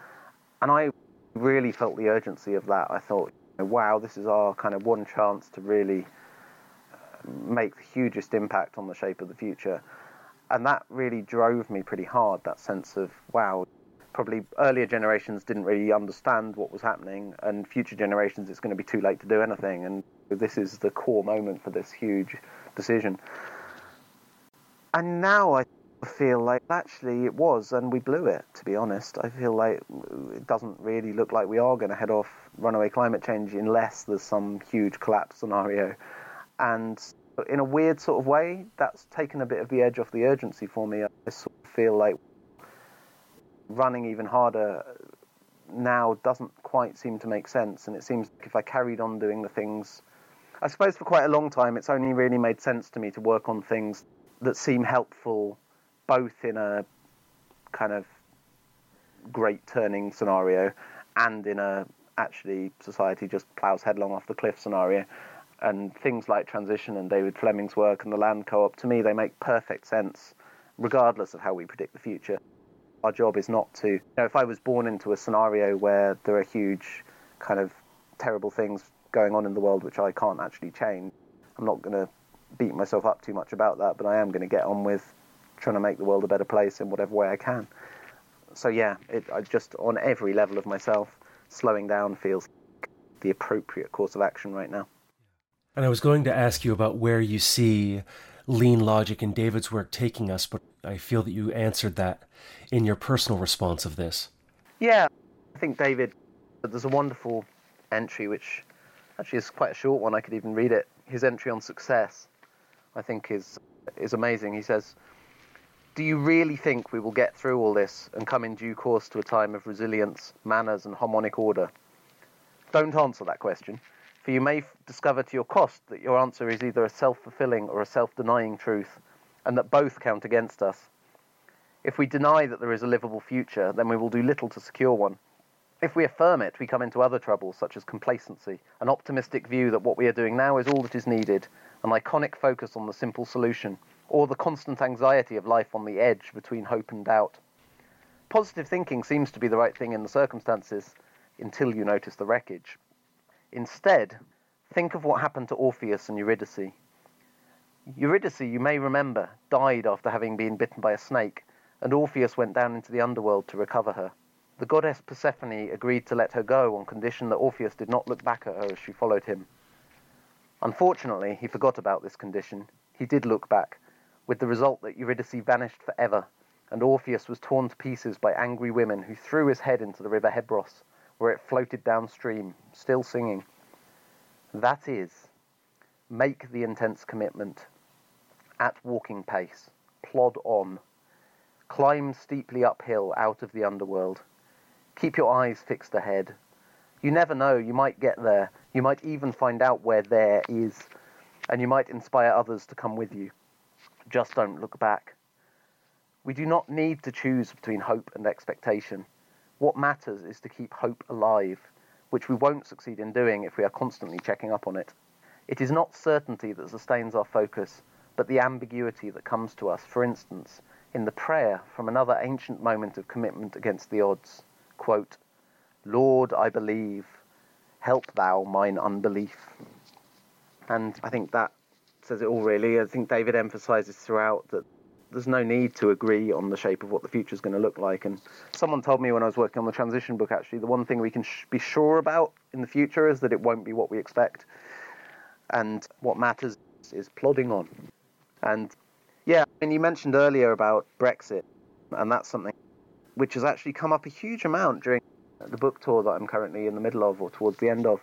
[SPEAKER 2] And I really felt the urgency of that. I thought, wow, this is our kind of one chance to really uh, make the hugest impact on the shape of the future. And that really drove me pretty hard, that sense of, wow, probably earlier generations didn't really understand what was happening, and future generations it's going to be too late to do anything. And this is the core moment for this huge decision. And now I feel like actually it was, and we blew it. To be honest, I feel like it doesn't really look like we are going to head off runaway climate change unless there's some huge collapse scenario. And in a weird sort of way, that's taken a bit of the edge off the urgency for me. I sort of feel like running even harder now doesn't quite seem to make sense. And it seems like if I carried on doing the things, I suppose for quite a long time, it's only really made sense to me to work on things that seem helpful, both in a kind of great turning scenario and in a actually society just plows headlong off the cliff scenario. And things like transition and David Fleming's work and the land co-op, to me, they make perfect sense, regardless of how we predict the future. Our job is not to, you know, if I was born into a scenario where there are huge kind of terrible things going on in the world which I can't actually change, I'm not going to beat myself up too much about that, but I am going to get on with trying to make the world a better place in whatever way I can. So yeah, it, I just on every level of myself, slowing down feels the appropriate course of action right now.
[SPEAKER 1] And I was going to ask you about where you see lean logic in David's work taking us, but I feel that you answered that in your personal response of this.
[SPEAKER 2] Yeah, I think David, there's a wonderful entry which actually is quite a short one. I could even read it. His entry on success, I think, is is amazing. He says, "Do you really think we will get through all this and come in due course to a time of resilience, manners, and harmonic order? Don't answer that question." For you may f- discover to your cost that your answer is either a self fulfilling or a self denying truth, and that both count against us. If we deny that there is a livable future, then we will do little to secure one. If we affirm it, we come into other troubles, such as complacency, an optimistic view that what we are doing now is all that is needed, an iconic focus on the simple solution, or the constant anxiety of life on the edge between hope and doubt. Positive thinking seems to be the right thing in the circumstances until you notice the wreckage. Instead, Think of what happened to Orpheus and Eurydice. Eurydice, you may remember, died after having been bitten by a snake, and Orpheus went down into the underworld to recover her. The goddess Persephone agreed to let her go on condition that Orpheus did not look back at her as she followed him. Unfortunately, he forgot about this condition. He did look back, with the result that Eurydice vanished forever, and Orpheus was torn to pieces by angry women who threw his head into the river Hebrus, where it floated downstream, still singing. That is, make the intense commitment at walking pace, plod on, climb steeply uphill out of the underworld. Keep your eyes fixed ahead. You never know, you might get there. You might even find out where there is, and you might inspire others to come with you. Just don't look back. We do not need to choose between hope and expectation. What matters is to keep hope alive, which we won't succeed in doing if we are constantly checking up on it. It is not certainty that sustains our focus, but the ambiguity that comes to us, for instance, in the prayer from another ancient moment of commitment against the odds quote, Lord, I believe, help thou mine unbelief. And I think that says it all, really. I think David emphasizes throughout that there's no need to agree on the shape of what the future is going to look like. And someone told me when I was working on the transition book, actually, the one thing we can sh- be sure about in the future is that it won't be what we expect. And what matters is plodding on. And yeah, I mean, you mentioned earlier about Brexit, and that's something which has actually come up a huge amount during the book tour that I'm currently in the middle of or towards the end of.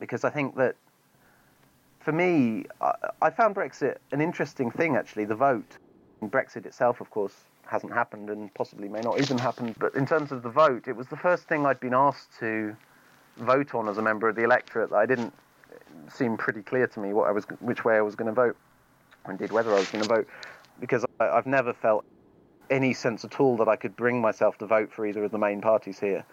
[SPEAKER 2] Because I think that for me, I, I found Brexit an interesting thing actually, the vote. Brexit itself, of course, hasn't happened and possibly may not even happen. But in terms of the vote, it was the first thing I'd been asked to vote on as a member of the electorate I didn't seem pretty clear to me what I was, which way I was going to vote, or indeed whether I was going to vote, because I, I've never felt any sense at all that I could bring myself to vote for either of the main parties here.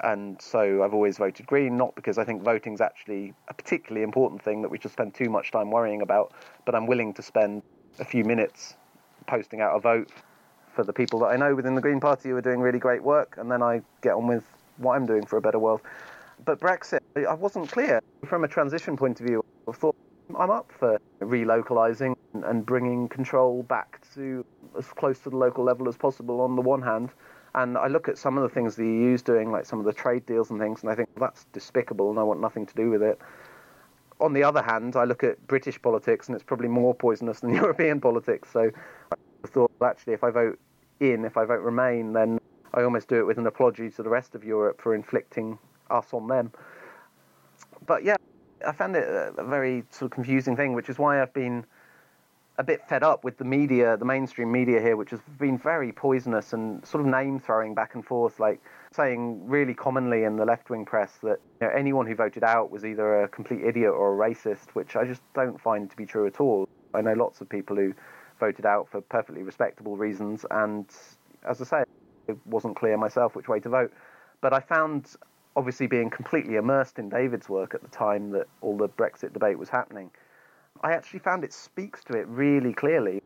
[SPEAKER 2] And so I've always voted Green, not because I think voting's actually a particularly important thing that we should spend too much time worrying about, but I'm willing to spend a few minutes posting out a vote for the people that I know within the Green Party who are doing really great work, and then I get on with what I'm doing for a better world. But Brexit, I wasn't clear. From a transition point of view, I thought I'm up for relocalising and bringing control back to as close to the local level as possible on the one hand. And I look at some of the things the EU's doing, like some of the trade deals and things, and I think well, that's despicable and I want nothing to do with it. On the other hand, I look at British politics and it's probably more poisonous than *laughs* European politics. So I thought, well, actually, if I vote in, if I vote Remain, then I almost do it with an apology to the rest of Europe for inflicting us on them. But yeah, I found it a very sort of confusing thing, which is why I've been a bit fed up with the media, the mainstream media here, which has been very poisonous and sort of name throwing back and forth, like saying really commonly in the left wing press that you know, anyone who voted out was either a complete idiot or a racist, which I just don't find to be true at all. I know lots of people who voted out for perfectly respectable reasons, and as I say, it wasn't clear myself which way to vote. But I found, obviously, being completely immersed in David's work at the time that all the Brexit debate was happening I actually found it speaks to it really clearly,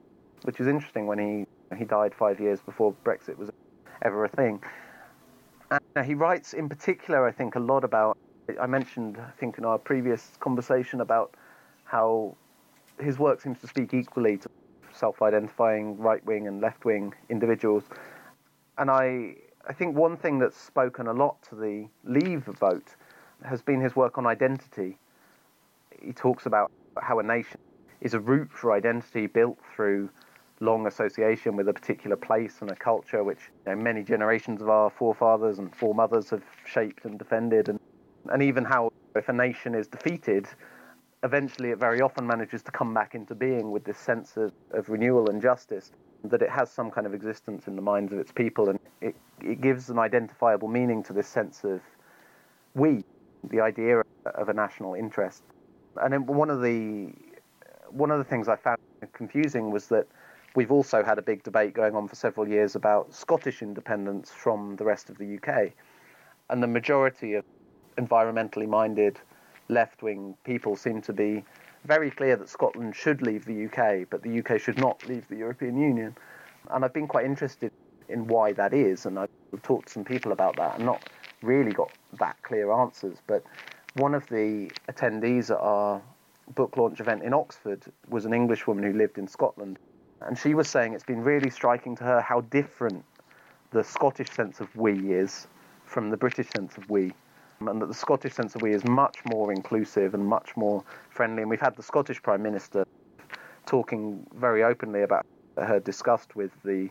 [SPEAKER 2] which is interesting when he he died five years before Brexit was ever a thing. And uh, he writes in particular, I think, a lot about. I mentioned, I think, in our previous conversation about how his work seems to speak equally to self-identifying right-wing and left-wing individuals. And I, I think one thing that's spoken a lot to the Leave vote has been his work on identity. He talks about how a nation is a root for identity built through long association with a particular place and a culture which you know, many generations of our forefathers and foremothers have shaped and defended. And and even how if a nation is defeated eventually it very often manages to come back into being with this sense of, of renewal and justice that it has some kind of existence in the minds of its people. And it, it gives an identifiable meaning to this sense of we the idea of a national interest and then one of the one of the things I found confusing was that we've also had a big debate going on for several years about Scottish independence from the rest of the UK, and the majority of environmentally minded left-wing people seem to be very clear that Scotland should leave the UK, but the UK should not leave the European Union. And I've been quite interested in why that is, and I've talked to some people about that and not really got that clear answers. But one of the attendees at our book launch event in Oxford was an English woman who lived in Scotland. And she was saying it's been really striking to her how different the Scottish sense of we is from the British sense of we. And that the Scottish sense of we is much more inclusive and much more friendly. And we've had the Scottish Prime Minister talking very openly about her disgust with the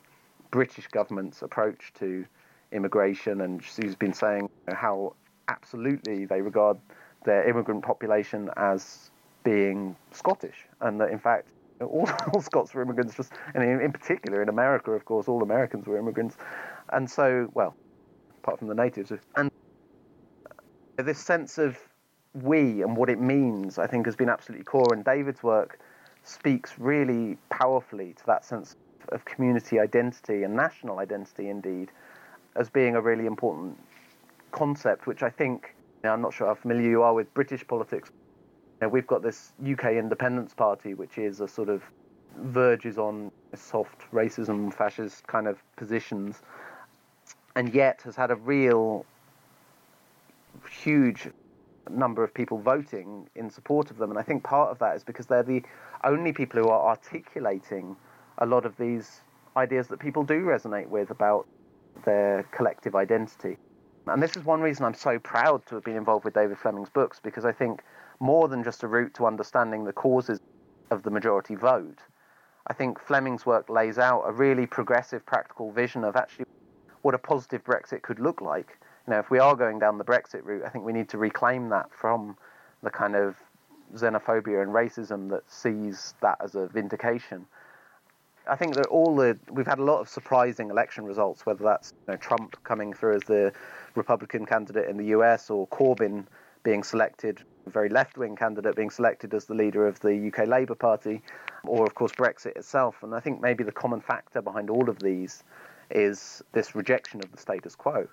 [SPEAKER 2] British government's approach to immigration. And she's been saying how absolutely they regard their immigrant population as being Scottish, and that in fact *laughs* all, all Scots were immigrants. Just and in, in, particular in America, of course, all Americans were immigrants, and so well, apart from the natives, and this sense of we and what it means, I think, has been absolutely core. And David's work speaks really powerfully to that sense of community identity and national identity, indeed, as being a really important concept, which I think, I'm not sure how familiar you are with British politics. You know, we've got this UK Independence Party, which is a sort of verges on soft racism, fascist kind of positions, and yet has had a real huge number of people voting in support of them. And I think part of that is because they're the only people who are articulating a lot of these ideas that people do resonate with about their collective identity. And this is one reason I'm so proud to have been involved with David Fleming's books because I think more than just a route to understanding the causes of the majority vote, I think Fleming's work lays out a really progressive, practical vision of actually what a positive Brexit could look like. You know, if we are going down the Brexit route, I think we need to reclaim that from the kind of xenophobia and racism that sees that as a vindication. I think that all the we've had a lot of surprising election results, whether that's you know, Trump coming through as the Republican candidate in the US or Corbyn being selected, a very left-wing candidate being selected as the leader of the UK Labour Party, or of course Brexit itself. And I think maybe the common factor behind all of these is this rejection of the status quo,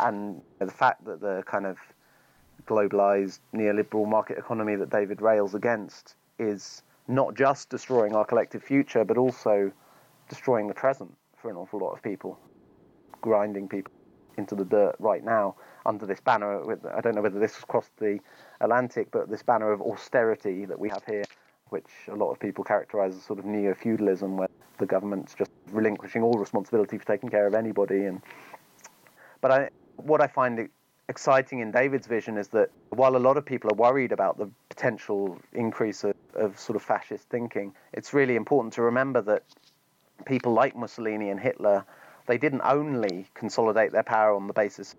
[SPEAKER 2] and the fact that the kind of globalized neoliberal market economy that David rails against is not just destroying our collective future, but also destroying the present for an awful lot of people, grinding people into the dirt right now under this banner. I don't know whether this has crossed the Atlantic, but this banner of austerity that we have here, which a lot of people characterize as sort of neo feudalism, where the government's just relinquishing all responsibility for taking care of anybody. And but I, what I find exciting in David's vision is that while a lot of people are worried about the potential increase of, of sort of fascist thinking, it's really important to remember that people like Mussolini and Hitler, they didn't only consolidate their power on the basis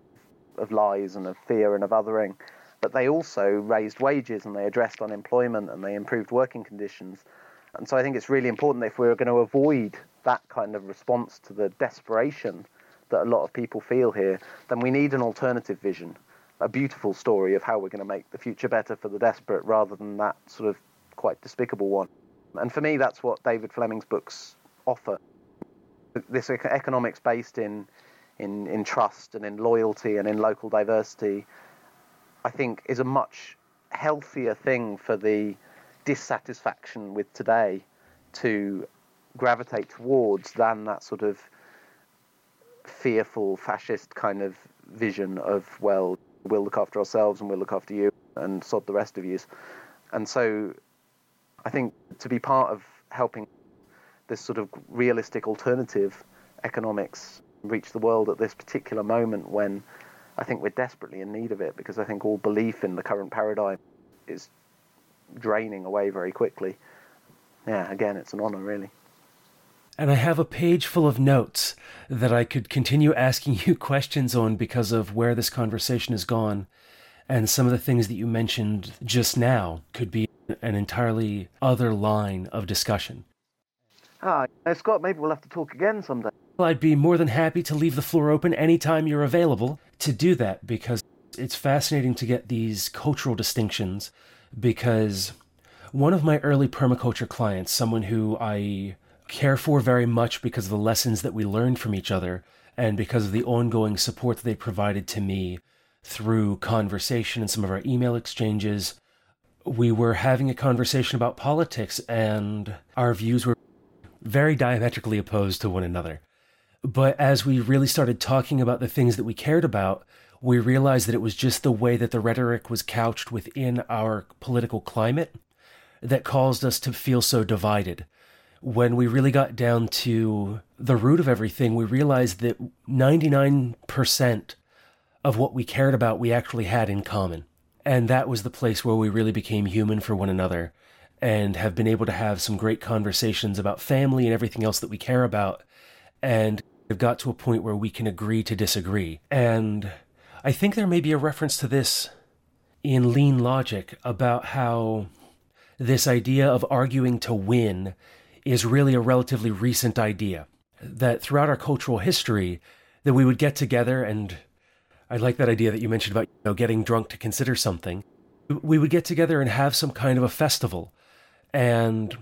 [SPEAKER 2] of lies and of fear and of othering, but they also raised wages and they addressed unemployment and they improved working conditions. And so I think it's really important if we're going to avoid that kind of response to the desperation that a lot of people feel here, then we need an alternative vision, a beautiful story of how we're going to make the future better for the desperate rather than that sort of quite despicable one. And for me, that's what David Fleming's books offer. This economics based in, in, in trust and in loyalty and in local diversity, I think, is a much healthier thing for the dissatisfaction with today to gravitate towards than that sort of fearful fascist kind of vision of well we'll look after ourselves and we'll look after you and sod the rest of you and so i think to be part of helping this sort of realistic alternative economics reach the world at this particular moment when i think we're desperately in need of it because i think all belief in the current paradigm is draining away very quickly. Yeah again it's an honor really
[SPEAKER 1] and I have a page full of notes that I could continue asking you *laughs* questions on because of where this conversation has gone. And some of the things that you mentioned just now could be an entirely other line of discussion.
[SPEAKER 2] Ah, Scott, maybe we'll have to talk again someday.
[SPEAKER 1] Well, I'd be more than happy to leave the floor open anytime you're available to do that because it's fascinating to get these cultural distinctions. Because one of my early permaculture clients, someone who I care for very much because of the lessons that we learned from each other and because of the ongoing support that they provided to me through conversation and some of our email exchanges. We were having a conversation about politics, and our views were very diametrically opposed to one another. But as we really started talking about the things that we cared about, we realized that it was just the way that the rhetoric was couched within our political climate that caused us to feel so divided. When we really got down to the root of everything, we realized that 99% of what we cared about we actually had in common. And that was the place where we really became human for one another and have been able to have some great conversations about family and everything else that we care about. And have got to a point where we can agree to disagree. And I think there may be a reference to this in Lean Logic about how this idea of arguing to win is really a relatively recent idea. That throughout our cultural history, that we would get together and I like that idea that you mentioned about you know, getting drunk to consider something. We would get together and have some kind of a festival and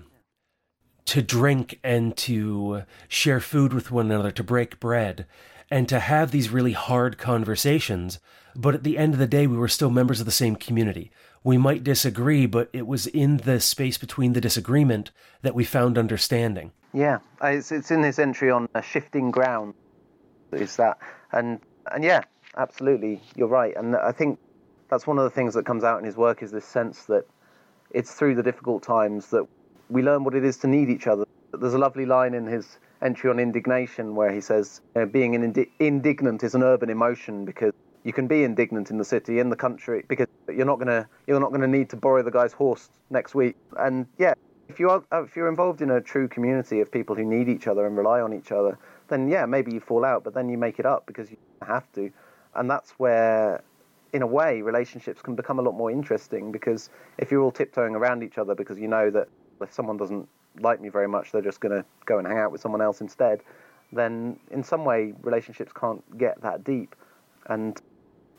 [SPEAKER 1] to drink and to share food with one another, to break bread, and to have these really hard conversations. But at the end of the day, we were still members of the same community. We might disagree, but it was in the space between the disagreement that we found understanding.
[SPEAKER 2] Yeah, it's, it's in his entry on a shifting ground. Is that and and yeah, absolutely, you're right. And I think that's one of the things that comes out in his work is this sense that it's through the difficult times that we learn what it is to need each other. There's a lovely line in his entry on indignation where he says, you know, being indi- indignant is an urban emotion because you can be indignant in the city, in the country, because you're not gonna you're not gonna need to borrow the guy's horse next week. And yeah, if you are if you're involved in a true community of people who need each other and rely on each other, then yeah, maybe you fall out, but then you make it up because you have to, and that's where. In a way, relationships can become a lot more interesting because if you're all tiptoeing around each other because you know that if someone doesn't like me very much, they're just to go and hang out with someone else instead, then in some way relationships can't get that deep. And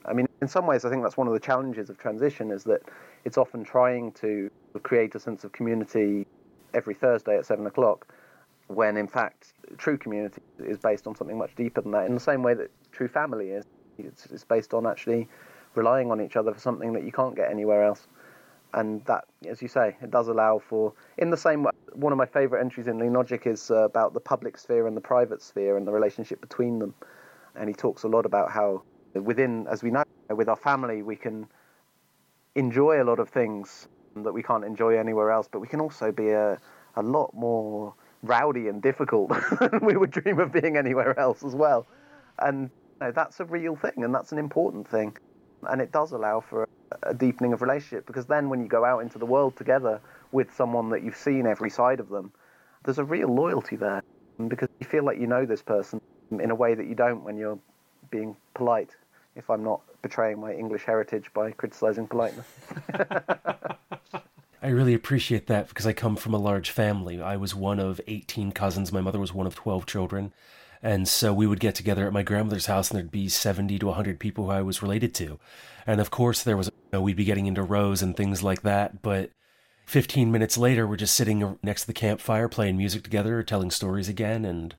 [SPEAKER 2] I mean, in some ways, I think that's one of the challenges of transition is that it's often trying to create a sense of community every Thursday at seven o'clock, when in fact true community is based on something much deeper than that. In the same way that true family is, it's, it's based on actually relying on each other for something that you can't get anywhere else and that, as you say, it does allow for. In the same way, one of my favourite entries in Lean Logic is uh, about the public sphere and the private sphere and the relationship between them, and he talks a lot about how within, as we know, with our family, we can enjoy a lot of things that we can't enjoy anywhere else, but we can also be a a lot more rowdy and difficult *laughs* than we would dream of being anywhere else as well, and you know, that's a real thing and that's an important thing, and it does allow for a deepening of relationship because then when you go out into the world together with someone that you've seen every side of them, there's a real loyalty there because you feel like you know this person in a way that you don't when you're being polite. If I'm not betraying my English heritage by criticizing politeness. *laughs*
[SPEAKER 1] I really appreciate that because I come from a large family. I was one of 18 cousins. My mother was one of 12 children. And so we would get together at my grandmother's house and there'd be 70 to 100 people who I was related to. And of course, there was, you know, we'd be getting into rows and things like that. But 15 minutes later, we're just sitting next to the campfire playing music together, telling stories again. And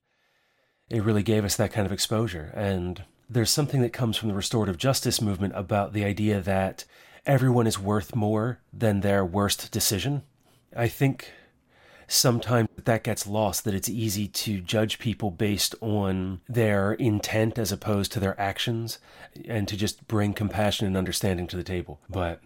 [SPEAKER 1] it really gave us that kind of exposure. And there's something that comes from the restorative justice movement about the idea that everyone is worth more than their worst decision. I think sometimes that gets lost that it's easy to judge people based on their intent as opposed to their actions and to just bring compassion and understanding to the table but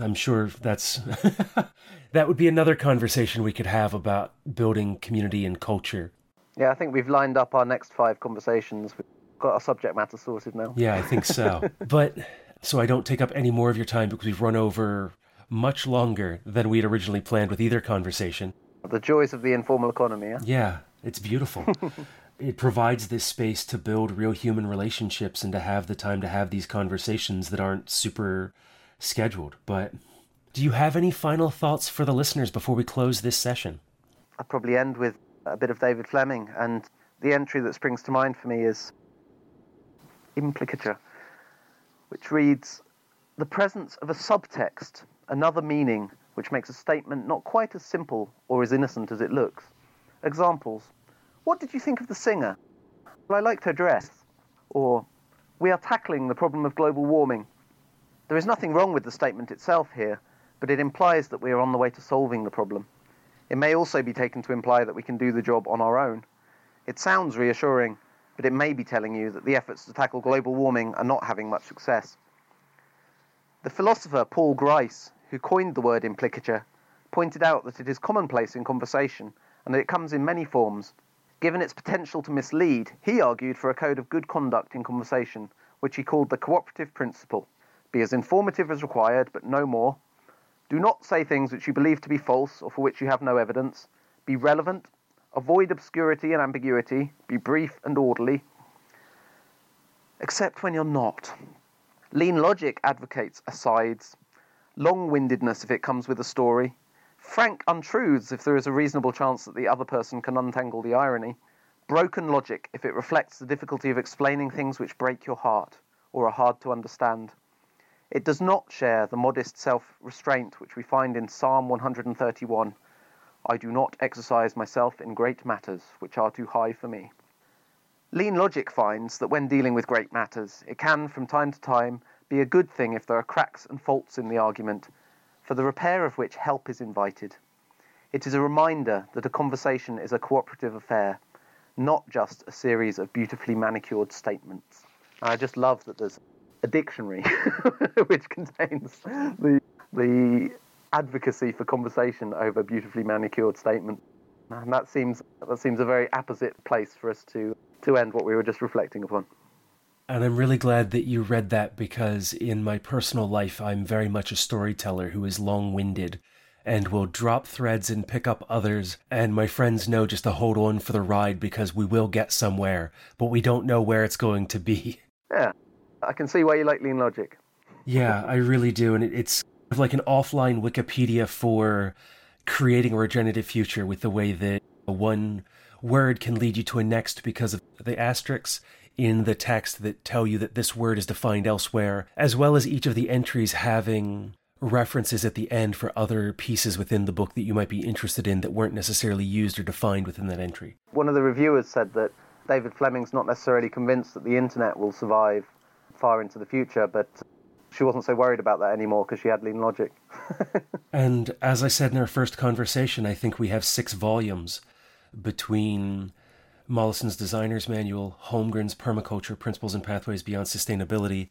[SPEAKER 1] i'm sure that's *laughs* that would be another conversation we could have about building community and culture
[SPEAKER 2] yeah i think we've lined up our next five conversations we've got our subject matter sorted now
[SPEAKER 1] yeah i think so *laughs* but so i don't take up any more of your time because we've run over much longer than we'd originally planned with either conversation
[SPEAKER 2] the joys of the informal economy. Yeah,
[SPEAKER 1] yeah it's beautiful. *laughs* it provides this space to build real human relationships and to have the time to have these conversations that aren't super scheduled. But do you have any final thoughts for the listeners before we close this session?
[SPEAKER 2] I'll probably end with a bit of David Fleming, and the entry that springs to mind for me is implicature, which reads The presence of a subtext, another meaning, which makes a statement not quite as simple or as innocent as it looks. Examples What did you think of the singer? Well, I liked her dress. Or, We are tackling the problem of global warming. There is nothing wrong with the statement itself here, but it implies that we are on the way to solving the problem. It may also be taken to imply that we can do the job on our own. It sounds reassuring, but it may be telling you that the efforts to tackle global warming are not having much success. The philosopher Paul Grice, who coined the word implicature, pointed out that it is commonplace in conversation and that it comes in many forms. Given its potential to mislead, he argued for a code of good conduct in conversation, which he called the cooperative principle. Be as informative as required, but no more. Do not say things which you believe to be false or for which you have no evidence. Be relevant. Avoid obscurity and ambiguity. Be brief and orderly. Except when you're not. Lean logic advocates asides, long windedness if it comes with a story, frank untruths if there is a reasonable chance that the other person can untangle the irony, broken logic if it reflects the difficulty of explaining things which break your heart or are hard to understand. It does not share the modest self restraint which we find in Psalm 131 I do not exercise myself in great matters which are too high for me. Lean logic finds that when dealing with great matters, it can, from time to time, be a good thing if there are cracks and faults in the argument, for the repair of which help is invited. It is a reminder that a conversation is a cooperative affair, not just a series of beautifully manicured statements. I just love that there's a dictionary *laughs* which contains the, the advocacy for conversation over beautifully manicured statements. And that seems, that seems a very apposite place for us to, to end what we were just reflecting upon.
[SPEAKER 1] And I'm really glad that you read that because in my personal life, I'm very much a storyteller who is long winded and will drop threads and pick up others. And my friends know just to hold on for the ride because we will get somewhere, but we don't know where it's going to be. *laughs*
[SPEAKER 2] Yeah, I can see why you like lean logic.
[SPEAKER 1] Yeah, I really do. And it's like an offline Wikipedia for creating a regenerative future with the way that one word can lead you to a next because of the asterisks in the text that tell you that this word is defined elsewhere, as well as each of the entries having references at the end for other pieces within the book that you might be interested in that weren't necessarily used or defined within that entry.
[SPEAKER 2] One of the reviewers said that David Fleming's not necessarily convinced that the internet will survive far into the future, but she wasn't so worried about that anymore because she had lean logic. *laughs*
[SPEAKER 1] and as I said in our first conversation, I think we have six volumes between Mollison's Designer's Manual, Holmgren's Permaculture Principles and Pathways Beyond Sustainability,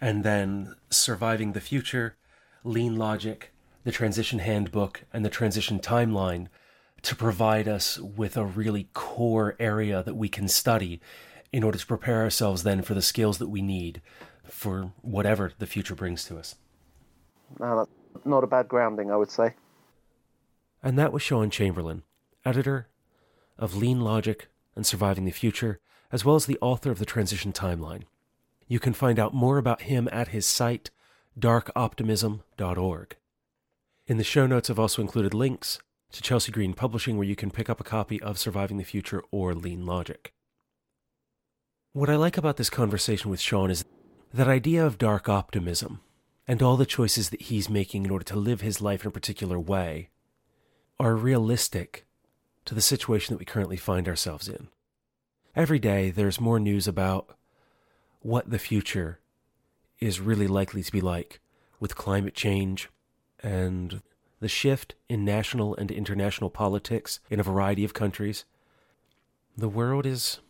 [SPEAKER 1] and then Surviving the Future, Lean Logic, the Transition Handbook, and the Transition Timeline to provide us with a really core area that we can study in order to prepare ourselves then for the skills that we need for whatever the future brings to us.
[SPEAKER 2] No, that's not a bad grounding, I would say.
[SPEAKER 1] And that was Shaun Chamberlin, editor of Lean Logic and Surviving the Future, as well as the author of the Transition Timeline. You can find out more about him at his site, darkoptimism.org. In the show notes, I've also included links to Chelsea Green Publishing, where you can pick up a copy of Surviving the Future or Lean Logic. What I like about this conversation with Shaun is that idea of dark optimism and all the choices that he's making in order to live his life in a particular way are realistic to the situation that we currently find ourselves in. Every day, there's more news about what the future is really likely to be like with climate change and the shift in national and international politics in a variety of countries. The world is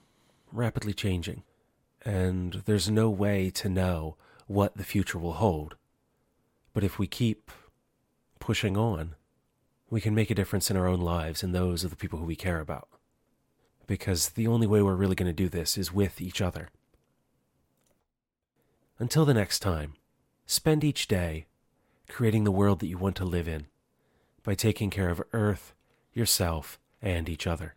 [SPEAKER 1] rapidly changing, and there's no way to know what the future will hold. But if we keep pushing on, we can make a difference in our own lives and those of the people who we care about. Because the only way we're really going to do this is with each other. Until the next time, spend each day creating the world that you want to live in by taking care of Earth, yourself, and each other.